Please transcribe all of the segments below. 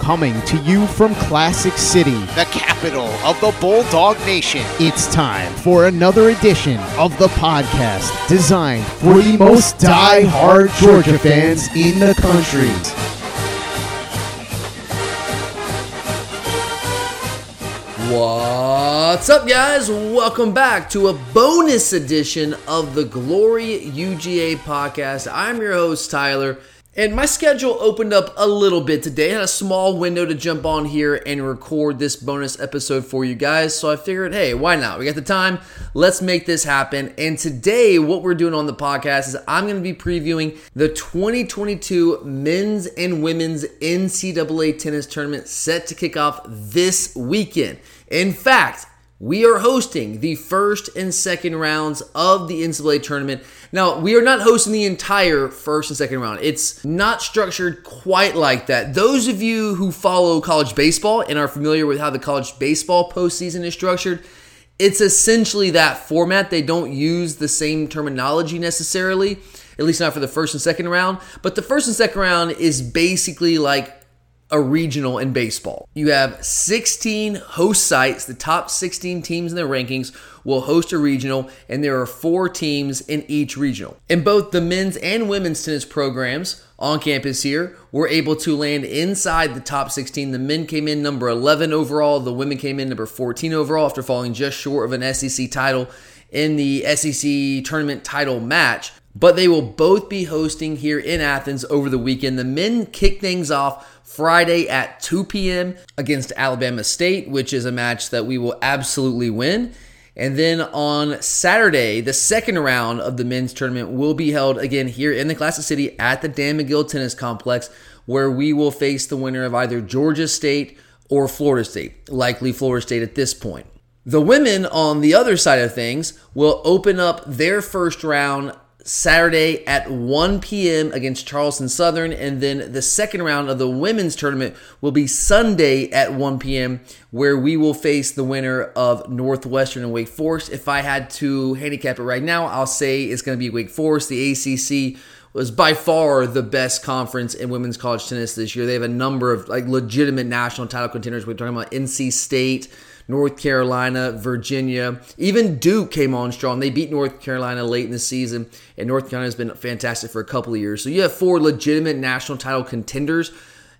Coming to you from Classic City, the capital of the Bulldog Nation. It's time for another edition of the podcast designed for the most die-hard Georgia fans in the country. What's up, guys? Welcome back to a bonus edition of the Glory UGA podcast. I'm your host, Tyler, and my schedule opened up a little bit today. I had a small window to jump on here and record this bonus episode for you guys, so I figured, hey, why not? We got the time, let's make this happen. And today, what we're doing on the podcast is I'm going to be previewing the 2022 men's and women's NCAA tennis tournament set to kick off this weekend. In fact, we are hosting the first and second rounds of the NCAA tournament. Now, we are not hosting the entire first and second round. It's not structured quite like that. Those of you who follow college baseball and are familiar with how the college baseball postseason is structured, it's essentially that format. They don't use the same terminology necessarily, at least not for the first and second round. But the first and second round is basically like a regional in baseball. You have 16 host sites. The top 16 teams in the rankings will host a regional, and there are four teams in each regional. In both the men's and women's tennis programs on campus here, we're able to land inside the top 16. The men came in number 11 overall, the women came in number 14 overall after falling just short of an SEC title in the SEC tournament title match. But they will both be hosting here in Athens over the weekend. The men kick things off Friday at 2 p.m. against Alabama State, which is a match that we will absolutely win. And then on Saturday, the second round of the men's tournament will be held again here in the Classic City at the Dan Magill Tennis Complex, where we will face the winner of either Georgia State or Florida State, likely Florida State at this point. The women on the other side of things will open up their first round Saturday at 1 p.m. against Charleston Southern. And then the second round of the women's tournament will be Sunday at 1 p.m., where we will face the winner of Northwestern and Wake Forest. If I had to handicap it right now, I'll say it's going to be Wake Forest. The ACC was by far the best conference in women's college tennis this year. They have a number of like legitimate national title contenders. We're talking about NC State. North Carolina, Virginia, even Duke came on strong. They beat North Carolina late in the season, and North Carolina has been fantastic for a couple of years. So you have four legitimate national title contenders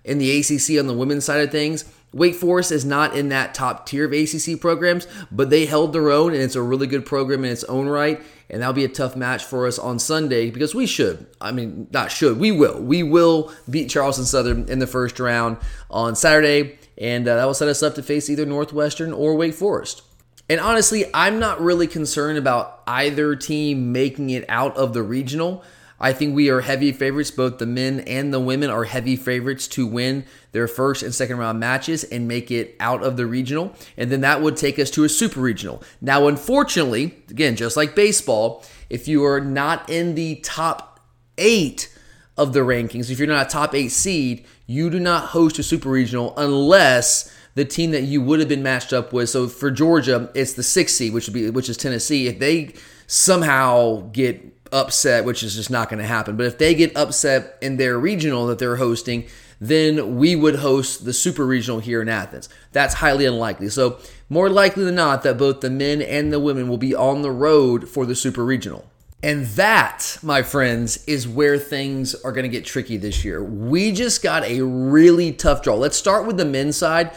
in the ACC on the women's side of things. Wake Forest is not in that top tier of ACC programs, but they held their own, and it's a really good program in its own right. And that'll be a tough match for us on Sunday because we should. I mean, not should. We will. We will beat Charleston Southern in the first round on Saturday and uh, that will set us up to face either Northwestern or Wake Forest. And honestly, I'm not really concerned about either team making it out of the regional. I think we are heavy favorites. Both the men and the women are heavy favorites to win their first and second round matches and make it out of the regional. And then that would take us to a super regional. Now, unfortunately, again, just like baseball, if you are not in the top eight of the rankings, if you're not a top eight seed, you do not host a super regional unless the team that you would have been matched up with. So for Georgia, it's the sixth seed, which would be which is Tennessee. If they somehow get upset, which is just not going to happen, but if they get upset in their regional that they're hosting, then we would host the super regional here in Athens. That's highly unlikely. So more likely than not that both the men and the women will be on the road for the super regional. And that, my friends, is where things are going to get tricky this year. We just got a really tough draw. Let's start with the men's side.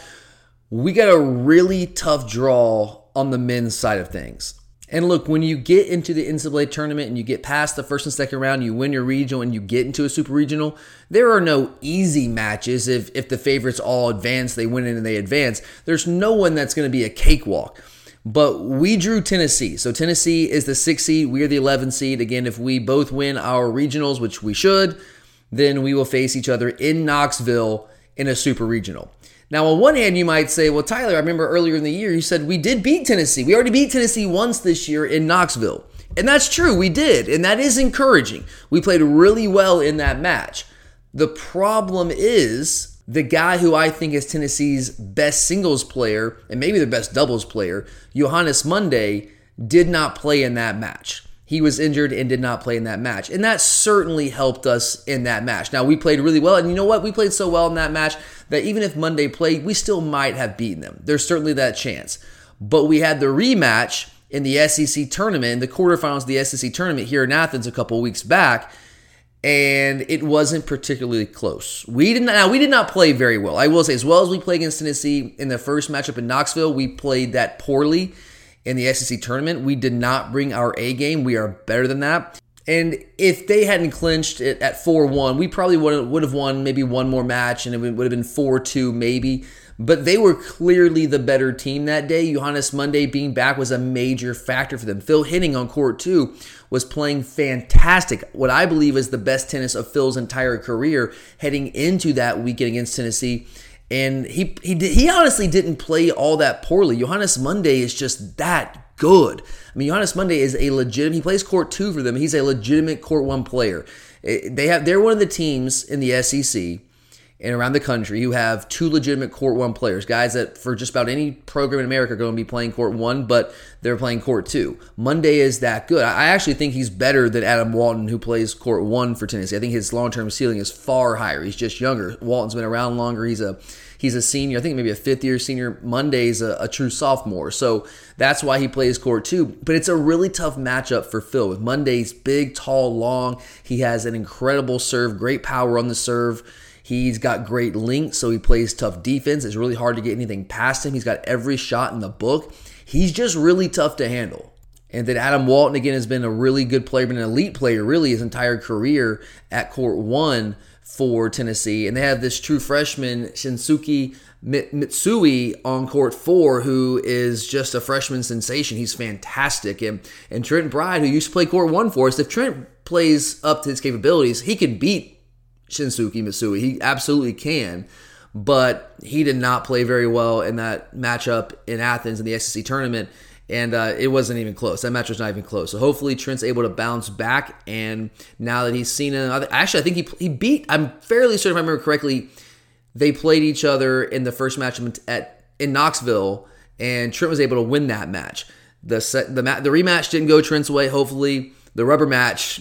We got a really tough draw on the men's side of things. And look, when you get into the NCAA tournament and you get past the first and second round, you win your regional and you get into a super regional, there are no easy matches. If, if the favorites all advance, they win it and they advance. There's no one that's going to be a cakewalk. But we drew Tennessee. So Tennessee is the sixth seed. We are the 11 seed. Again, if we both win our regionals, which we should, then we will face each other in Knoxville in a super regional. Now, on one hand, you might say, well, Tyler, I remember earlier in the year you said we did beat Tennessee. We already beat Tennessee once this year in Knoxville. And that's true, we did. And that is encouraging. We played really well in that match. The problem is the guy who I think is Tennessee's best singles player and maybe their best doubles player, Johannes Monday, did not play in that match. He was injured and did not play in that match. And that certainly helped us in that match. Now, we played really well. And you know what? We played so well in that match that even if Monday played, we still might have beaten them. There's certainly that chance. But we had the rematch in the SEC tournament, in the quarterfinals of the SEC tournament here in Athens a couple weeks back and it wasn't particularly close. We did not now we did not play very well. I will say, as well as we played against Tennessee in the first matchup in Knoxville, we played that poorly in the SEC tournament. We did not bring our A game. We are better than that. And if they hadn't clinched it at 4 1, we probably would have won maybe one more match and it would have been 4 2 maybe. But they were clearly the better team that day. Johannes Monday being back was a major factor for them. Phil Henning on court two was playing fantastic. What I believe is the best tennis of Phil's entire career heading into that weekend against Tennessee. And he he did, he honestly didn't play all that poorly. Johannes Monday is just that good. I mean, Johannes Monday is a legitimate. He plays court two for them. He's a legitimate court one player. Eh, they have they're one of the teams in the SEC and around the country who have two legitimate court one players, guys that for just about any program in America are going to be playing court one, but they're playing court two. Monday is that good. I actually think he's better than Adam Walton, who plays court one for Tennessee. I think his long term ceiling is far higher. He's just younger. Walton's been around longer. He's a he's a senior. I think maybe a fifth year senior. Monday's a, a true sophomore, so that's why he plays court two. But it's a really tough matchup for Phil with Monday's big, tall, long. He has an incredible serve, great power on the serve He's got great length, so he plays tough defense. It's really hard to get anything past him. He's got every shot in the book. He's just really tough to handle. And then Adam Walton, again, has been a really good player, been an elite player really his entire career at court one for Tennessee. And they have this true freshman, Shinsuke Mitsui, on court four, who is just a freshman sensation. He's fantastic. And, and Trent Bryde, who used to play court one for us, if Trent plays up to his capabilities, he could beat Shinsuke Mitsui. He absolutely can, but he did not play very well in that matchup in Athens in the SEC tournament, and uh, it wasn't even close. That match was not even close. So hopefully Trent's able to bounce back, and now that he's seen it, actually I think he he beat. I'm fairly certain if I remember correctly, they played each other in the first match at in Knoxville, and Trent was able to win that match. The set, the the rematch didn't go Trent's way. Hopefully, the rubber match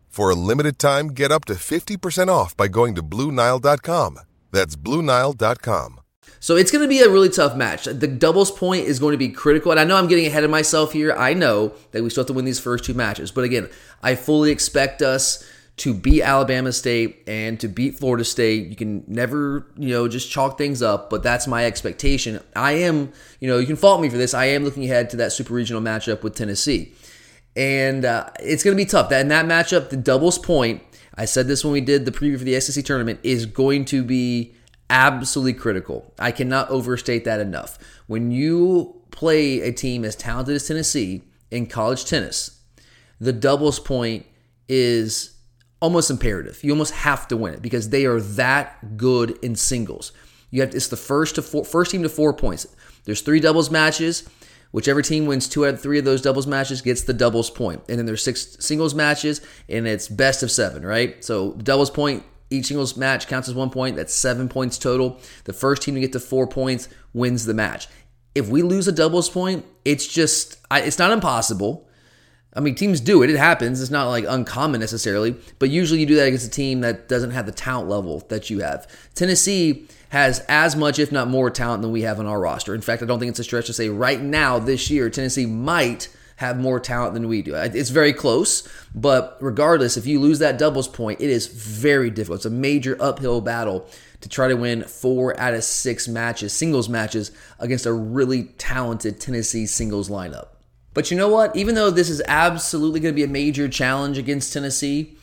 For a limited time, get up to 50% off by going to Bluenile.com. That's Bluenile.com. So it's going to be a really tough match. The doubles point is going to be critical. And I know I'm getting ahead of myself here. I know that we still have to win these first two matches. But again, I fully expect us to beat Alabama State and to beat Florida State. You can never, you know, just chalk things up, but that's my expectation. I am, you know, you can fault me for this. I am looking ahead to that super regional matchup with Tennessee and uh, it's going to be tough. That in that matchup, the doubles point, I said this when we did the preview for the SEC tournament, is going to be absolutely critical. I cannot overstate that enough. When you play a team as talented as Tennessee in college tennis, the doubles point is almost imperative. You almost have to win it because they are that good in singles. You have it's the first to four, first team to four points. There's three doubles matches. Whichever team wins two out of three of those doubles matches gets the doubles point. And then there's six singles matches, and it's best of seven, right? So doubles point, each singles match counts as one point. That's seven points total. The first team to get to four points wins the match. If we lose a doubles point, it's just it's not impossible. I mean, teams do it. It happens. It's not like uncommon necessarily, but usually you do that against a team that doesn't have the talent level that you have. Tennessee has as much, if not more, talent than we have on our roster. In fact, I don't think it's a stretch to say right now, this year, Tennessee might have more talent than we do. It's very close, but regardless, if you lose that doubles point, it is very difficult. It's a major uphill battle to try to win four out of six matches, singles matches, against a really talented Tennessee singles lineup. But you know what? Even though this is absolutely going to be a major challenge against Tennessee,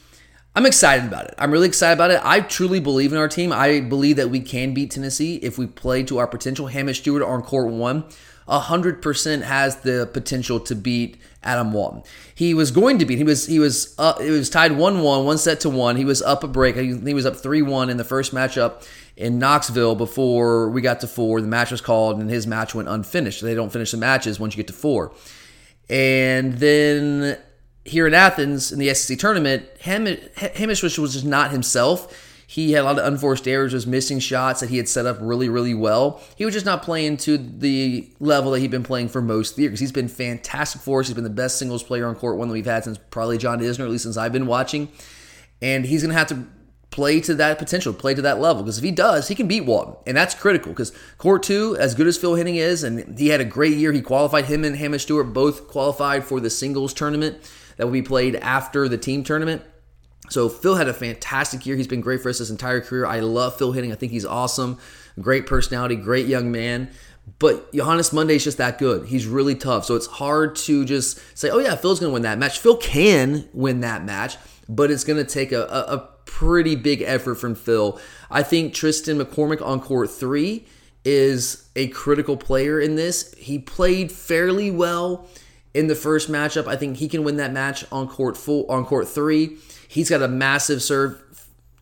I'm excited about it. I'm really excited about it. I truly believe in our team. I believe that we can beat Tennessee if we play to our potential. Hamish Stewart on court one, 100% has the potential to beat Adam Walton. He was going to beat. He was he was it was tied 1-1, one set to one. He was up a break. He was up 3-1 in the first matchup in Knoxville before we got to four. The match was called and his match went unfinished. They don't finish the matches once you get to four. And then here in Athens in the SEC tournament, Hamish was just not himself. He had a lot of unforced errors, was missing shots that he had set up really, really well. He was just not playing to the level that he'd been playing for most of the year because he's been fantastic for us. He's been the best singles player on court, one that we've had since probably John Isner, at least since I've been watching. And he's going to have to play to that potential, play to that level. Because if he does, he can beat Walton. And that's critical because court two, as good as Phil Henning is, and he had a great year. He qualified, him and Hamish Stewart both qualified for the singles tournament that will be played after the team tournament. So Phil had a fantastic year. He's been great for us his entire career. I love Phil Henning. I think he's awesome. Great personality, great young man. But Johannes Monday is just that good. He's really tough. So it's hard to just say, oh, yeah, Phil's going to win that match. Phil can win that match, but it's going to take a, a, a pretty big effort from Phil. I think Tristan McCormick on court three is a critical player in this. He played fairly well in the first matchup. I think he can win that match on court four, on court three. He's got a massive serve.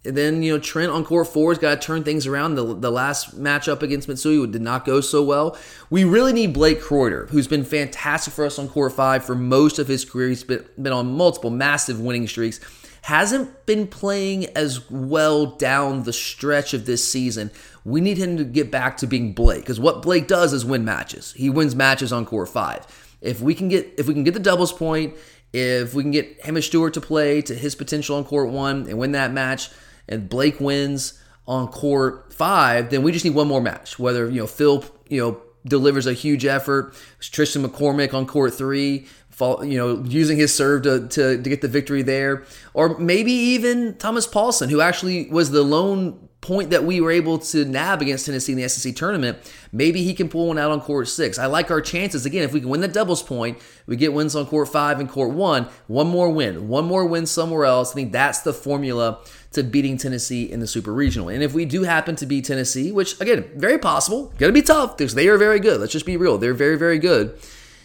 And then, you know, Trent on court four has got to turn things around. The, the last matchup against Mitsui did not go so well. We really need Blake Croyder, who's been fantastic for us on court five for most of his career. He's been, been on multiple massive winning streaks. Hasn't been playing as well down the stretch of this season. We need him to get back to being Blake because what Blake does is win matches. He wins matches on court five. If we can get if we can get the doubles point if we can get Hamish Stewart to play to his potential on court one and win that match, and Blake wins on court five, then we just need one more match. Whether you know Phil, you know delivers a huge effort, Tristan McCormick on court three, you know, using his serve to, to, to get the victory there, or maybe even Thomas Paulson, who actually was the lone point that we were able to nab against Tennessee in the SEC tournament, maybe he can pull one out on court six. I like our chances. Again, if we can win the doubles point, we get wins on court five and court one, one more win, one more win somewhere else. I think that's the formula to beating Tennessee in the Super Regional. And if we do happen to beat Tennessee, which again, very possible, gonna be tough because they are very good. Let's just be real. They're very, very good.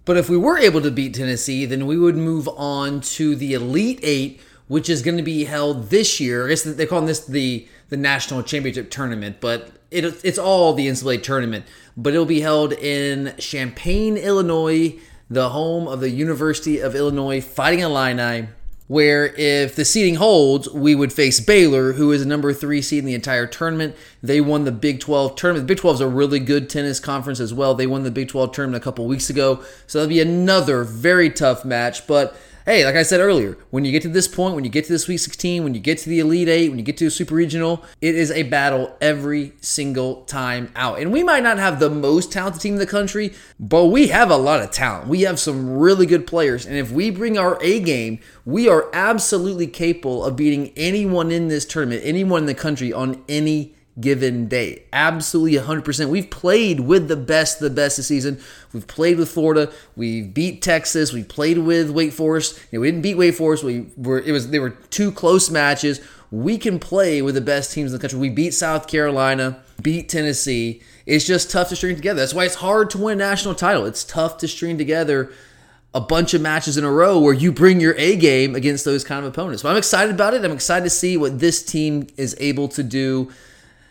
But if we were able to beat Tennessee, then we would move on to the Elite Eight, which is going to be held this year. I guess they call this the the national championship tournament, but it, it's all the NCAA tournament. But it'll be held in Champaign, Illinois, the home of the University of Illinois Fighting Illini. Where if the seeding holds, we would face Baylor, who is a number three seed in the entire tournament. They won the Big 12 tournament. The Big 12 is a really good tennis conference as well. They won the Big 12 tournament a couple weeks ago, so that'll be another very tough match. But hey, like I said earlier, when you get to this point, when you get to the Sweet 16, when you get to the Elite Eight, when you get to a Super Regional, it is a battle every single time out. And we might not have the most talented team in the country, but we have a lot of talent. We have some really good players. And if we bring our A game, we are absolutely capable of beating anyone in this tournament, anyone in the country on any given day. Absolutely 100%. We've played with the best, the best this season. We've played with Florida. We beat Texas. We played with Wake Forest. You know, we didn't beat Wake Forest. We were it was they were two close matches. We can play with the best teams in the country. We beat South Carolina, beat Tennessee. It's just tough to string together. That's why it's hard to win a national title. It's tough to string together a bunch of matches in a row where you bring your A game against those kind of opponents. But I'm excited about it. I'm excited to see what this team is able to do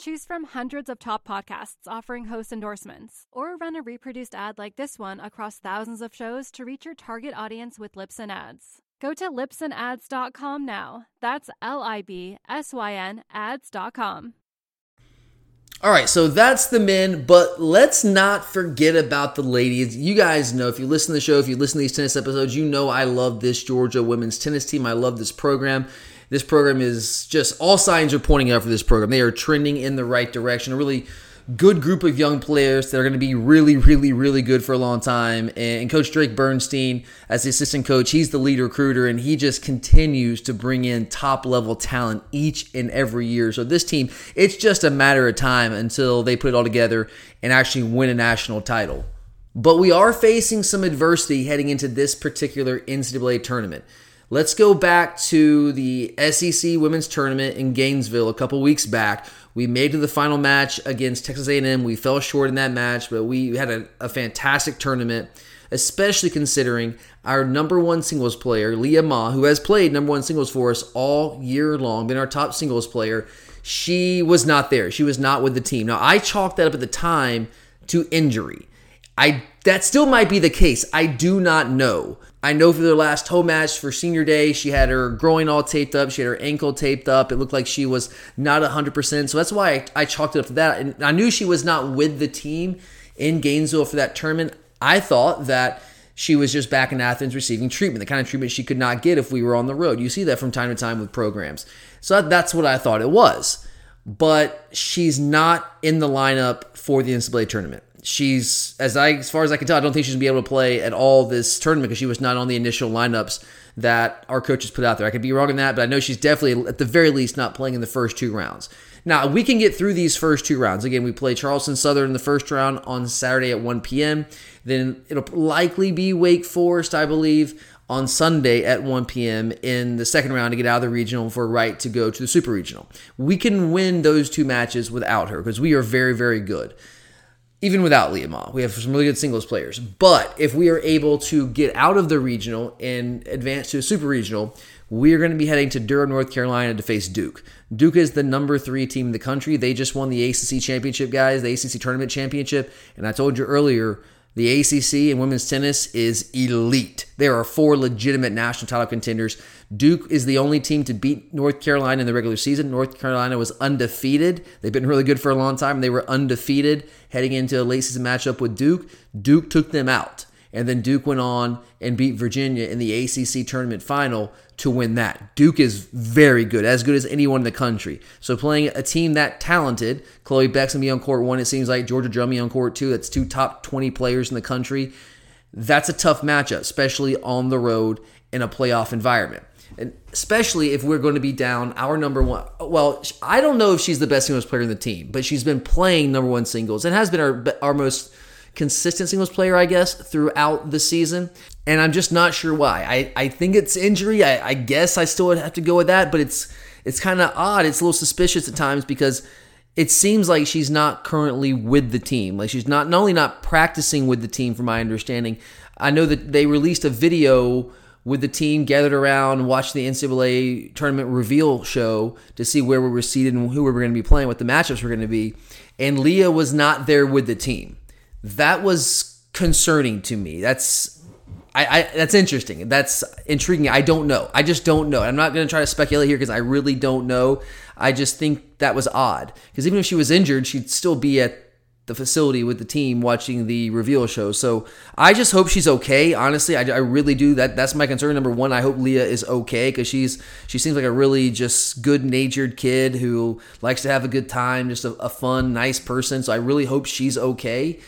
Choose from hundreds of top podcasts offering host endorsements, or run a reproduced ad like this one across thousands of shows to reach your target audience with Libsyn Ads. Go to libsynads.com now. That's L I B S Y N ads.com. All right, so that's the men, but let's not forget about the ladies. You guys know, if you listen to the show, if you listen to these tennis episodes, you know I love this Georgia women's tennis team. I love this program. This program is just all signs are pointing out for this program. They are trending in the right direction. A really good group of young players that are going to be really, really, really good for a long time. And Coach Drake Bernstein, as the assistant coach, he's the lead recruiter, and he just continues to bring in top level talent each and every year. So this team, it's just a matter of time until they put it all together and actually win a national title. But we are facing some adversity heading into this particular NCAA tournament. Let's go back to the SEC women's tournament in Gainesville a couple weeks back. We made to the final match against Texas A&M. We fell short in that match, but we had a, a fantastic tournament, especially considering our number one singles player, Lea Ma, who has played number one singles for us all year long, been our top singles player. She was not there. She was not with the team. Now I chalked that up at the time to injury. I that still might be the case. I do not know. I know for their last home match for senior day, she had her groin all taped up. She had her ankle taped up. It looked like she was not 100%. So that's why I, I chalked it up to that. And I knew she was not with the team in Gainesville for that tournament. I thought that she was just back in Athens receiving treatment, the kind of treatment she could not get if we were on the road. You see that from time to time with programs. So that's what I thought it was. But she's not in the lineup for the NCAA tournament she's as I as far as I can tell, I don't think she's gonna be able to play at all this tournament because she was not on the initial lineups that our coaches put out there. I could be wrong on that, but I know she's definitely at the very least not playing in the first two rounds. Now we can get through these first two rounds. Again, we play Charleston Southern in the first round on Saturday at 1 p.m. Then it'll likely be Wake Forest, I believe, on Sunday at 1 p.m. in the second round to get out of the regional for right to go to the super regional. We can win those two matches without her because we are very, very good even without Leah We have some really good singles players. But if we are able to get out of the regional and advance to a super regional, we are going to be heading to Durham, North Carolina to face Duke. Duke is the number three team in the country. They just won the ACC championship, guys, the ACC tournament championship. And I told you earlier, the ACC in women's tennis is elite. There are four legitimate national title contenders. Duke is the only team to beat North Carolina in the regular season. North Carolina was undefeated. They've been really good for a long time. They were undefeated heading into a late season matchup with Duke. Duke took them out. And then Duke went on and beat Virginia in the ACC tournament final to win that. Duke is very good, as good as anyone in the country. So playing a team that talented, Chloe gonna be on court one. It seems like Georgia Drummy on court two. That's two top 20 players in the country. That's a tough matchup, especially on the road in a playoff environment. And especially if we're going to be down our number one. Well, I don't know if she's the best singles player in the team, but she's been playing number one singles and has been our, our most consistent singles player, I guess, throughout the season. And I'm just not sure why. I, I think it's injury. I, I guess I still would have to go with that, but it's it's kind of odd. It's a little suspicious at times because it seems like she's not currently with the team. Like she's not not only not practicing with the team, from my understanding. I know that they released a video with the team gathered around watching the NCAA tournament reveal show to see where we were seated and who we were going to be playing, what the matchups were going to be. And Leah was not there with the team. That was concerning to me. That's I, I, that's interesting. That's intriguing. I don't know. I just don't know. I'm not going to try to speculate here because I really don't know. I just think that was odd because even if she was injured, she'd still be at the facility with the team watching the reveal show. So I just hope she's okay. Honestly, I, I really do. That that's my concern. Number one, I hope Leah is okay because she's she seems like a really just good natured kid who likes to have a good time, just a, a fun, nice person. So I really hope she's okay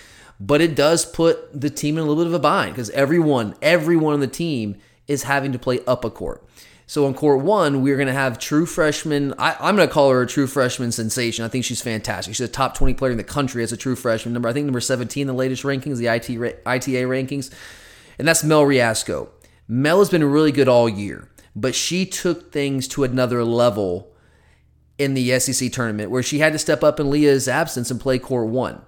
but it does put the team in a little bit of a bind because everyone, everyone on the team is having to play up a court. So on court one, we're going to have true freshman. I, am going to call her a true freshman sensation. I think she's fantastic. She's a top 20 player in the country as a true freshman. Number I think number 17 in the latest rankings, the IT, ITA rankings, and that's Mell Reasco. Mel has been really good all year, but she took things to another level in the SEC tournament where she had to step up in Leah's absence and play court one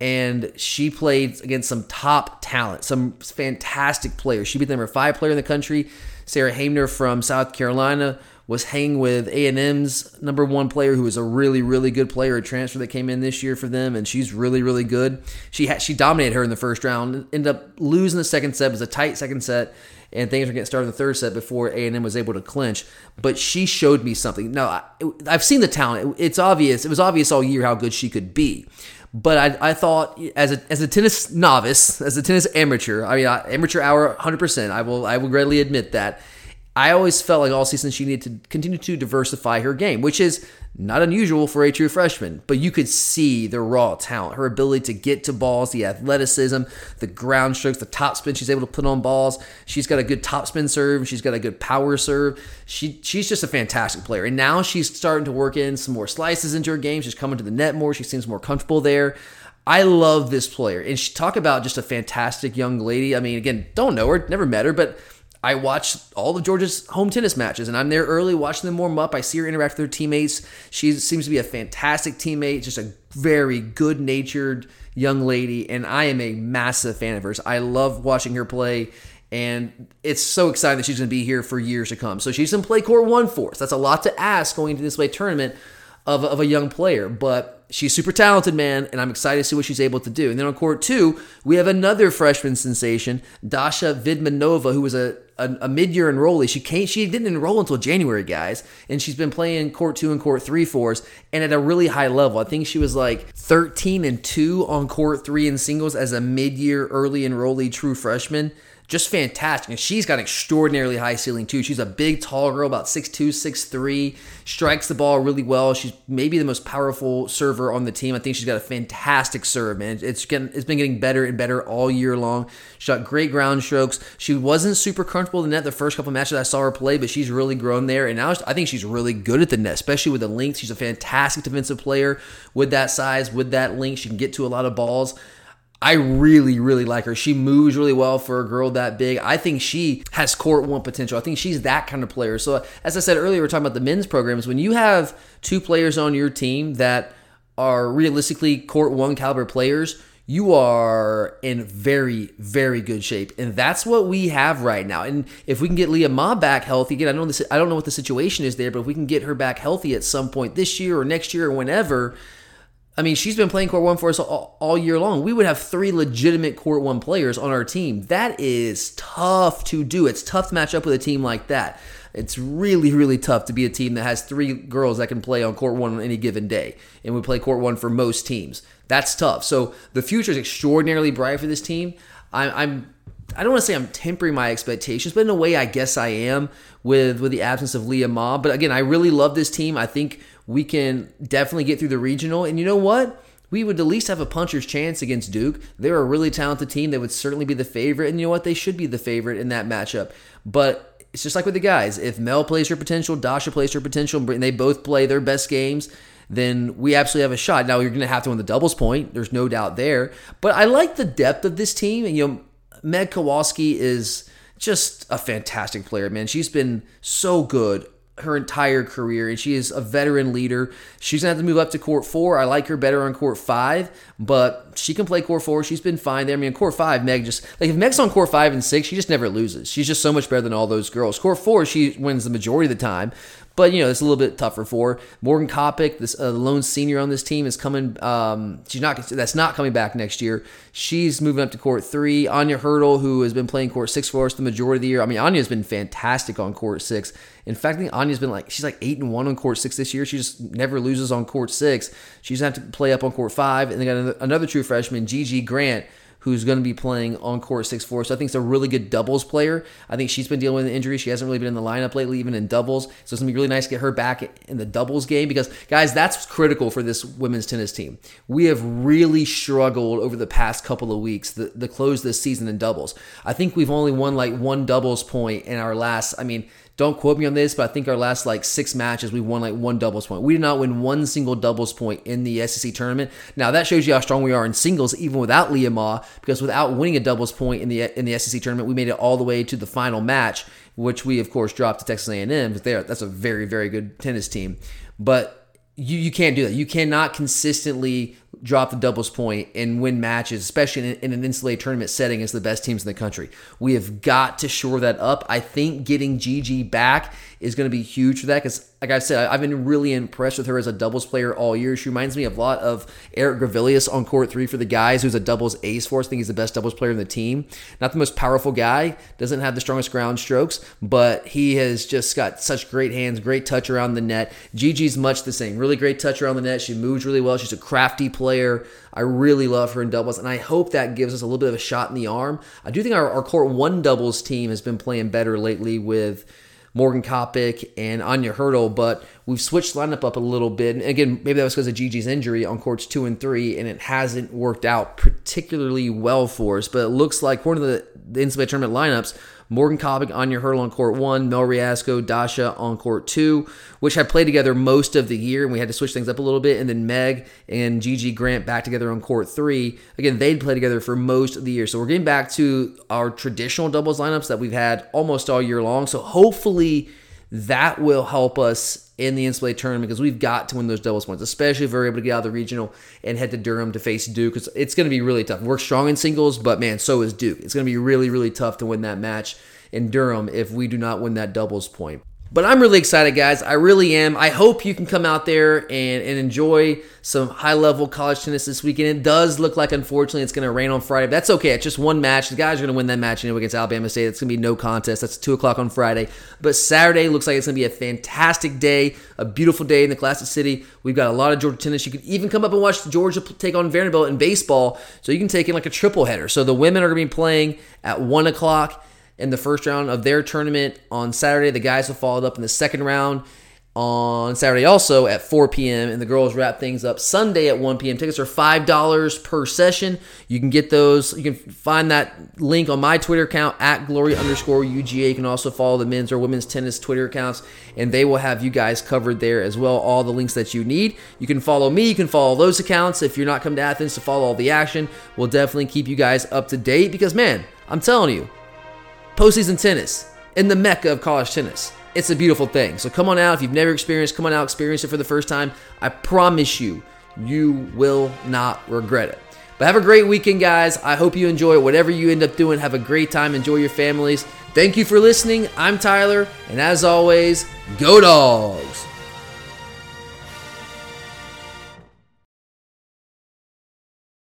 and she played against some top talent, some fantastic players. She beat the number five player in the country. Sarah Hamner from South Carolina was hanging with A&M's number one player, who is a really, really good player, a transfer that came in this year for them, and she's really, really good. She she dominated her in the first round, ended up losing the second set. It was a tight second set, and things were getting started in the third set before A&M was able to clinch. But she showed me something. No, I, I've seen the talent. It's obvious. It was obvious all year how good she could be. But I, I thought as a as a tennis novice, as a tennis amateur, I mean amateur hour, hundred percent. I will I will readily admit that. I always felt like all season she needed to continue to diversify her game, which is not unusual for a true freshman, but you could see the raw talent, her ability to get to balls, the athleticism, the ground strokes, the top spin she's able to put on balls. She's got a good top spin serve, she's got a good power serve. She she's just a fantastic player. And now she's starting to work in some more slices into her game. She's coming to the net more. She seems more comfortable there. I love this player. And she talk about just a fantastic young lady. I mean, again, don't know her, never met her, but I watch all of Georgia's home tennis matches, and I'm there early watching them warm up. I see her interact with her teammates. She seems to be a fantastic teammate, just a very good natured young lady, and I am a massive fan of hers. I love watching her play, and it's so exciting that she's going to be here for years to come. So she's in play Court One for us. That's a lot to ask going into this way tournament of, of a young player, but she's super talented, man, and I'm excited to see what she's able to do. And then on court two, we have another freshman sensation, Dasha Vidmanova, who was a, a, a mid-year enrollee. She came, she didn't enroll until January, guys, and she's been playing court two and court three for us, and at a really high level. I think she was like 13 and two on court three in singles as a mid-year early enrollee true freshman just fantastic. And she's got an extraordinarily high ceiling too. She's a big, tall girl, about 6'2, 6'3, strikes the ball really well. She's maybe the most powerful server on the team. I think she's got a fantastic serve, man. It's getting it's been getting better and better all year long. She got great ground strokes. She wasn't super comfortable in the net the first couple matches I saw her play, but she's really grown there. And now I think she's really good at the net, especially with the length. She's a fantastic defensive player with that size, with that length. She can get to a lot of balls. I really, really like her. She moves really well for a girl that big. I think she has court one potential. I think she's that kind of player. So, as I said earlier, we're talking about the men's programs. When you have two players on your team that are realistically court one caliber players, you are in very, very good shape. And that's what we have right now. And if we can get Lea Ma back healthy, again, I know this I don't know what the situation is there, but if we can get her back healthy at some point this year or next year or whenever, I mean, she's been playing Court One for us all, all, year long. We would have three legitimate Court One players on our team. That is tough to do. It's tough to match up with a team like that. It's really, really tough to be a team that has three girls that can play on Court One on any given day. And we play Court One for most teams. That's tough. So the future is extraordinarily bright for this team. I, I'm I don't want to say I'm tempering my expectations, but in a way, I guess I am with with the absence of Lea Ma. But again, I really love this team. I think we can definitely get through the regional. And you know what? We would at least have a puncher's chance against Duke. They're a really talented team. They would certainly be the favorite. And you know what? They should be the favorite in that matchup. But it's just like with the guys. If Mel plays her potential, Dasha plays her potential, and they both play their best games, then we absolutely have a shot. Now you're going to have to win the doubles point. There's no doubt there. But I like the depth of this team. And you know, Meg Kowalski is just a fantastic player, man. She's been so good her entire career, and she is a veteran leader. She's gonna have to move up to court four. I like her better on court five, but she can play court four. She's been fine there. I mean, court five, Meg just like if Meg's on court five and six, she just never loses. She's just so much better than all those girls. Court four, she wins the majority of the time. But you know it's a little bit tougher for. Morgan Coppoc, this uh, lone senior on this team, is coming. Um, she's not. That's not coming back next year. She's moving up to court three. Anya Hurdle, who has been playing court six for us the majority of the year. I mean, Anya's been fantastic on court six. In fact, I think Anya's been like she's like eight and one on court six this year. She just never loses on court six. She's gonna have to play up on court five, and they got another, another true freshman, Gigi Grant who's going to be playing on court 6-4. So I think it's a really good doubles player. I think she's been dealing with an injury. She hasn't really been in the lineup lately, even in doubles. So it's going to be really nice to get her back in the doubles game because, guys, that's critical for this women's tennis team. We have really struggled over the past couple of weeks, the, the close this season in doubles. I think we've only won like one doubles point in our last, I mean, don't quote me on this, but I think our last like six matches, we won like one doubles point. We did not win one single doubles point in the SEC tournament. Now that shows you how strong we are in singles, even without Lea Ma, because without winning a doubles point in the in the SEC tournament, we made it all the way to the final match, which we of course dropped to Texas A&M. But there, that's a very very good tennis team. But you, you can't do that. You cannot consistently drop the doubles point and win matches, especially in, in an NCAA tournament setting as the best teams in the country. We have got to shore that up. I think getting Gigi back is going to be huge for that because, like I said, I've been really impressed with her as a doubles player all year. She reminds me a lot of Erik Grevelius on court three for the guys, who's a doubles ace for us. I think he's the best doubles player in the team. Not the most powerful guy, doesn't have the strongest ground strokes, but he has just got such great hands, great touch around the net. Gigi's much the same. Really great touch around the net. She moves really well. She's a crafty player. I really love her in doubles, and I hope that gives us a little bit of a shot in the arm. I do think our, our court one doubles team has been playing better lately with Morgan Coppoc and Anya Hurdle, but we've switched lineup up a little bit. And again, maybe that was because of Gigi's injury on courts two and three, and it hasn't worked out particularly well for us. But it looks like, one of the, the NCAA tournament lineups, Morgan Coppoc, Anya Hurdle on court one, Mell Reasco, Dasha on court two, which had played together most of the year, and we had to switch things up a little bit. And then Meg and Gigi Grant back together on court three. Again, they'd play together for most of the year. So we're getting back to our traditional doubles lineups that we've had almost all year long. So hopefully that will help us in the NCAA tournament because we've got to win those doubles points, especially if we're able to get out of the regional and head to Durham to face Duke. Because it's going to be really tough. We're strong in singles, but man, so is Duke. It's going to be really, really tough to win that match in Durham if we do not win that doubles point. But I'm really excited, guys. I really am. I hope you can come out there and, and enjoy some high level college tennis this weekend. It does look like, unfortunately, it's going to rain on Friday. But that's okay. It's just one match. The guys are going to win that match know, against Alabama State. It's going to be no contest. That's 2 o'clock on Friday. But Saturday looks like it's going to be a fantastic day, a beautiful day in the Classic City. We've got a lot of Georgia tennis. You can even come up and watch Georgia take on Vanderbilt in baseball. So you can take in like a triple header. So the women are going to be playing at 1 o'clock in the first round of their tournament on Saturday. The guys have followed up in the second round on Saturday also at 4 p.m. and the girls wrap things up Sunday at 1 p.m. Tickets are $5 per session. You can get those. You can find that link on my Twitter account at glory underscore UGA. You can also follow the men's or women's tennis Twitter accounts and they will have you guys covered there as well. All the links that you need. You can follow me. You can follow those accounts. If you're not coming to Athens to follow all the action, we'll definitely keep you guys up to date because man, I'm telling you, postseason tennis in the mecca of college tennis. It's a beautiful thing. So come on out. If you've never experienced, come on out, experience it for the first time. I promise you, you will not regret it. But have a great weekend, guys. I hope you enjoy. Whatever you end up doing, have a great time. Enjoy your families. Thank you for listening. I'm Tyler. And as always, go dogs.